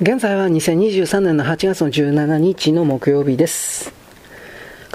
現在は2023年の8月の17日の木曜日です。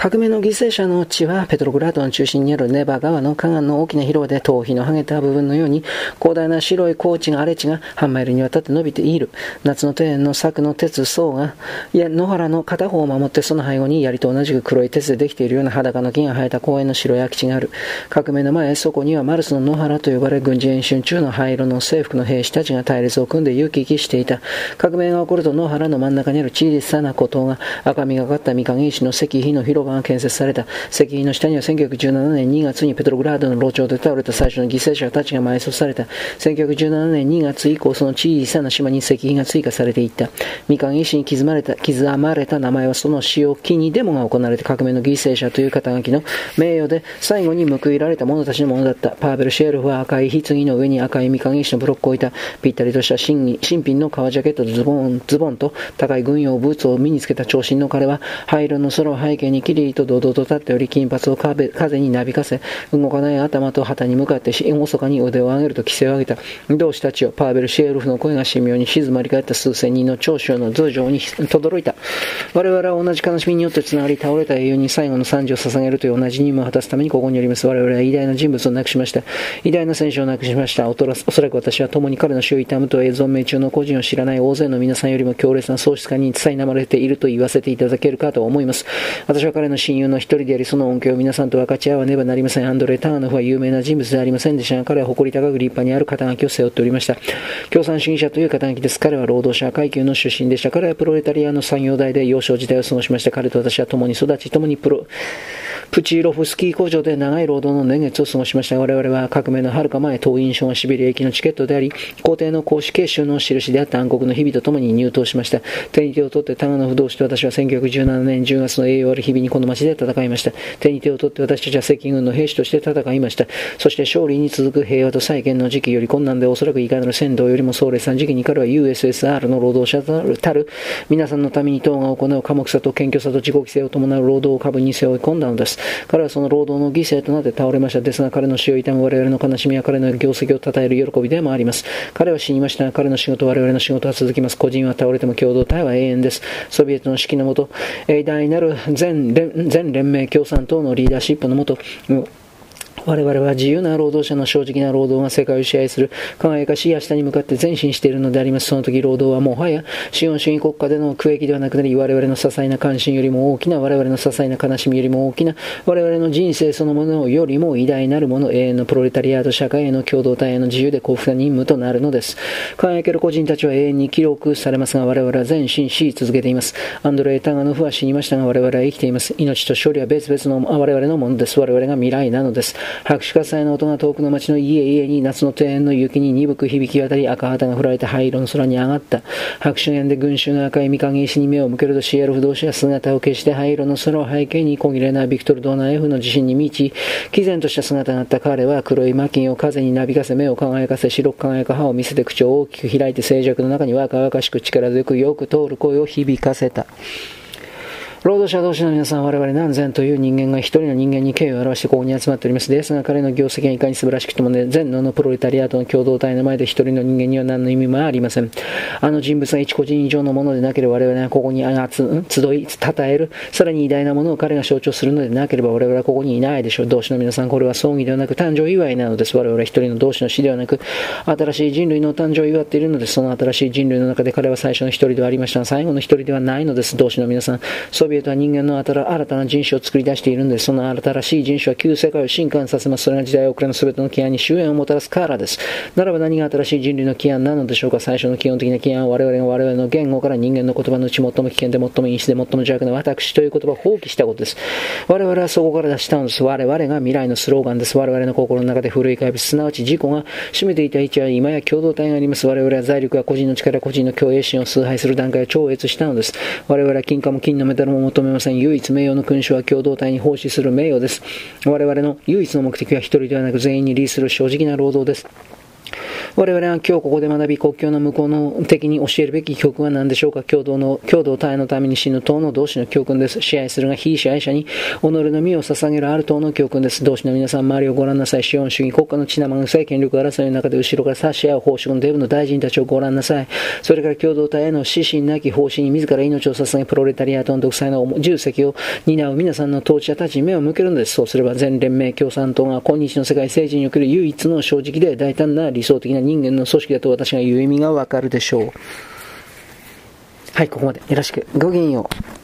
革命の犠牲者の地はペトログラードの中心にあるネバ川の河岸の大きな広場で頭皮の剥げた部分のように広大な白い高地が荒れ地が半マイルにわたって伸びている。夏の庭園の柵の鉄層が、いや、野原の片方を守ってその背後に槍と同じく黒い鉄でできているような裸の木が生えた公園の白い空き地がある。革命の前、そこにはマルスの野原と呼ばれ軍事演習中の灰色の制服の兵士たちが対立を組んで行き来していた。革命が起こると野原の真ん中にある小さな孤島が赤みがかった三影石の石碑の広場が建設された。石碑の下には1917年2月にペトログラードの路上で倒れた最初の犠牲者たちが埋葬された。1917年2月以降、その小さな島に石碑が追加されていった。三上石に刻まれた、刻まれた名前はその死を機にデモが行われて革命の犠牲者という肩書きの名誉で最後に報いられた者たちのものだった。パーベル・シェルフは赤い棺の上に赤い三上石のブロックを置いた。ぴったりとした新新品の革ジャケットとズボンズボンと高い軍用ブーツを身につけた長身の彼は灰色の空を背景に切りりと堂々と立っており、金髪を風になびかせ、動かない頭と旗に向かって厳かに腕を上げると規制を上げた。同志たちをパーベル・シェールフの声が神妙に静まり返った数千人の長州の頭上に轟いた。我々は同じ悲しみによってつながり倒れた英雄に最後の賛辞を捧げるという同じ任務を果たすためにここにおります。我々は偉大な人物を亡くしました。偉大な戦士を亡くしました。おそらく私は共に彼の死を悼むと存命中の個人を知らない大勢の皆さんよりも強烈な喪失感に伝えまれていると言わせていただけるかと思います。私は彼の親友の一人であり、その恩恵を皆さんと分かち合わねばなりません。アンドレ・ターノフは有名な人物ではありませんでしたが、彼は誇り高く立派にある肩書きを背負っておりました。共産主義者という肩書きです。彼は労働者階級の出身でした。彼はプロレタリアの産業代で幼少時代を過ごしました。彼と私は共に育ち、共にプロ、プチロフスキー工場で長い労働の年月を過ごしました。我々は革命の遥か前、党員証がシベリア行きのチケットであり、皇帝の公式形収の印であった暗黒の日々と共に入党しました。手に手を取って長野不動士と私は1917年10月の栄養ある日々にこの町で戦いました。手に手を取って私たちは赤軍の兵士として戦いました。そして勝利に続く平和と再建の時期より困難でおそらくいかなる戦闘よりも壮烈な時期に彼は USSR の労働者たる皆さんのために党が行う寡黙さと謙虚さと自己規制を伴う労働を株に背負い込んだのです。彼はその労働の犠牲となって倒れました。ですが彼の死を悼む我々の悲しみや彼の業績を称える喜びでもあります。彼は死にましたが彼の仕事、我々の仕事は続きます。個人は倒れても共同体は永遠です。ソビエトの指揮のもと、偉大なる全全連盟共産党のリーダーシップのもと、我々は自由な労働者の正直な労働が世界を支配する輝かしい明日に向かって前進しているのであります。その時労働はもはや資本主義国家での区域ではなくなり、我々の些細な関心よりも大きな、我々の些細な悲しみよりも大きな、我々の人生そのものよりも偉大なるもの、永遠のプロレタリアート社会への共同体への自由で幸福な任務となるのです。輝ける個人たちは永遠に記録されますが、我々は前進し続けています。アンドレイ・タガノフは死にましたが、我々は生きています。命と勝利は別々の我々のものです。我々が未来なのです。拍手喝采の音が遠くの町の家々に夏の庭園の雪に鈍く響き渡り赤旗が振られた灰色の空に上がった。白手園で群衆の赤い三影石に目を向けるとシエル不動士が姿を消して灰色の空を背景に小切れなビクトル・ドーナー F の地震に満ち、毅然とした姿があった彼は黒い魔金を風になびかせ目を輝かせ白く輝く歯を見せて口を大きく開いて静寂の中に若々しく力強くよく通る声を響かせた。労働者同士の皆さん、我々何千という人間が一人の人間に敬意を表してここに集まっております。ですが彼の業績がいかに素晴らしくてもね、全能のプロレタリアートの共同体の前で一人の人間には何の意味もありません。あの人物が一個人以上のものでなければ我々はここに集い、称える、さらに偉大なものを彼が象徴するのでなければ我々はここにいないでしょう。同士の皆さん、これは葬儀ではなく誕生祝いなのです。我々は一人の同士の死ではなく、新しい人類の誕生を祝っているのです。その新しい人類の中で彼は最初の一人ではありましたが、最後の一人ではないのです。同士の皆さん、ビエトは人間の新たな人種を作り出しているんで。その新しい人種は旧世界を進化させます。それが時代遅れの全ての起案に終焉をもたらすからです。ならば何が新しい人類の起案なのでしょうか最初の基本的な起案は我々が我々の言語から人間の言葉のうち最も危険で最も陰湿で最も邪悪な私という言葉を放棄したことです。我々はそこから出したのです。我々が未来のスローガンです。我々の心の中で古い怪物、すなわち自己が占めていた位置は今や共同体があります。我々は財力や個人の力、個人の共栄心を崇拝する段階を超越したのです。我々は金貨も金のメダルも求めません。唯一名誉の君主は共同体に奉仕する名誉です。我々の唯一の目的は一人ではなく全員に利する正直な労働です。我々は今日ここで学び、国境の向こうの敵に教えるべき教訓は何でしょうか共同の、共同体のために死ぬ党の同志の教訓です。支配するが非支配者に己の身を捧げるある党の教訓です。同志の皆さん、周りをご覧なさい。資本主義国家の血生臭い権力争いの中で後ろから差し合う法職のデブの大臣たちをご覧なさい。それから共同体への指針なき方針に自ら命を捧げ、プロレタリアートの独裁の重責を担う皆さんの統治者たちに目を向けるのです。そうすれば全連盟共産党が今日の世界政治における唯一の正直で大胆な理想的な人間の組織だと私が言う意味がわかるでしょう。はい、ここまで。よろしく。ごきげんよう。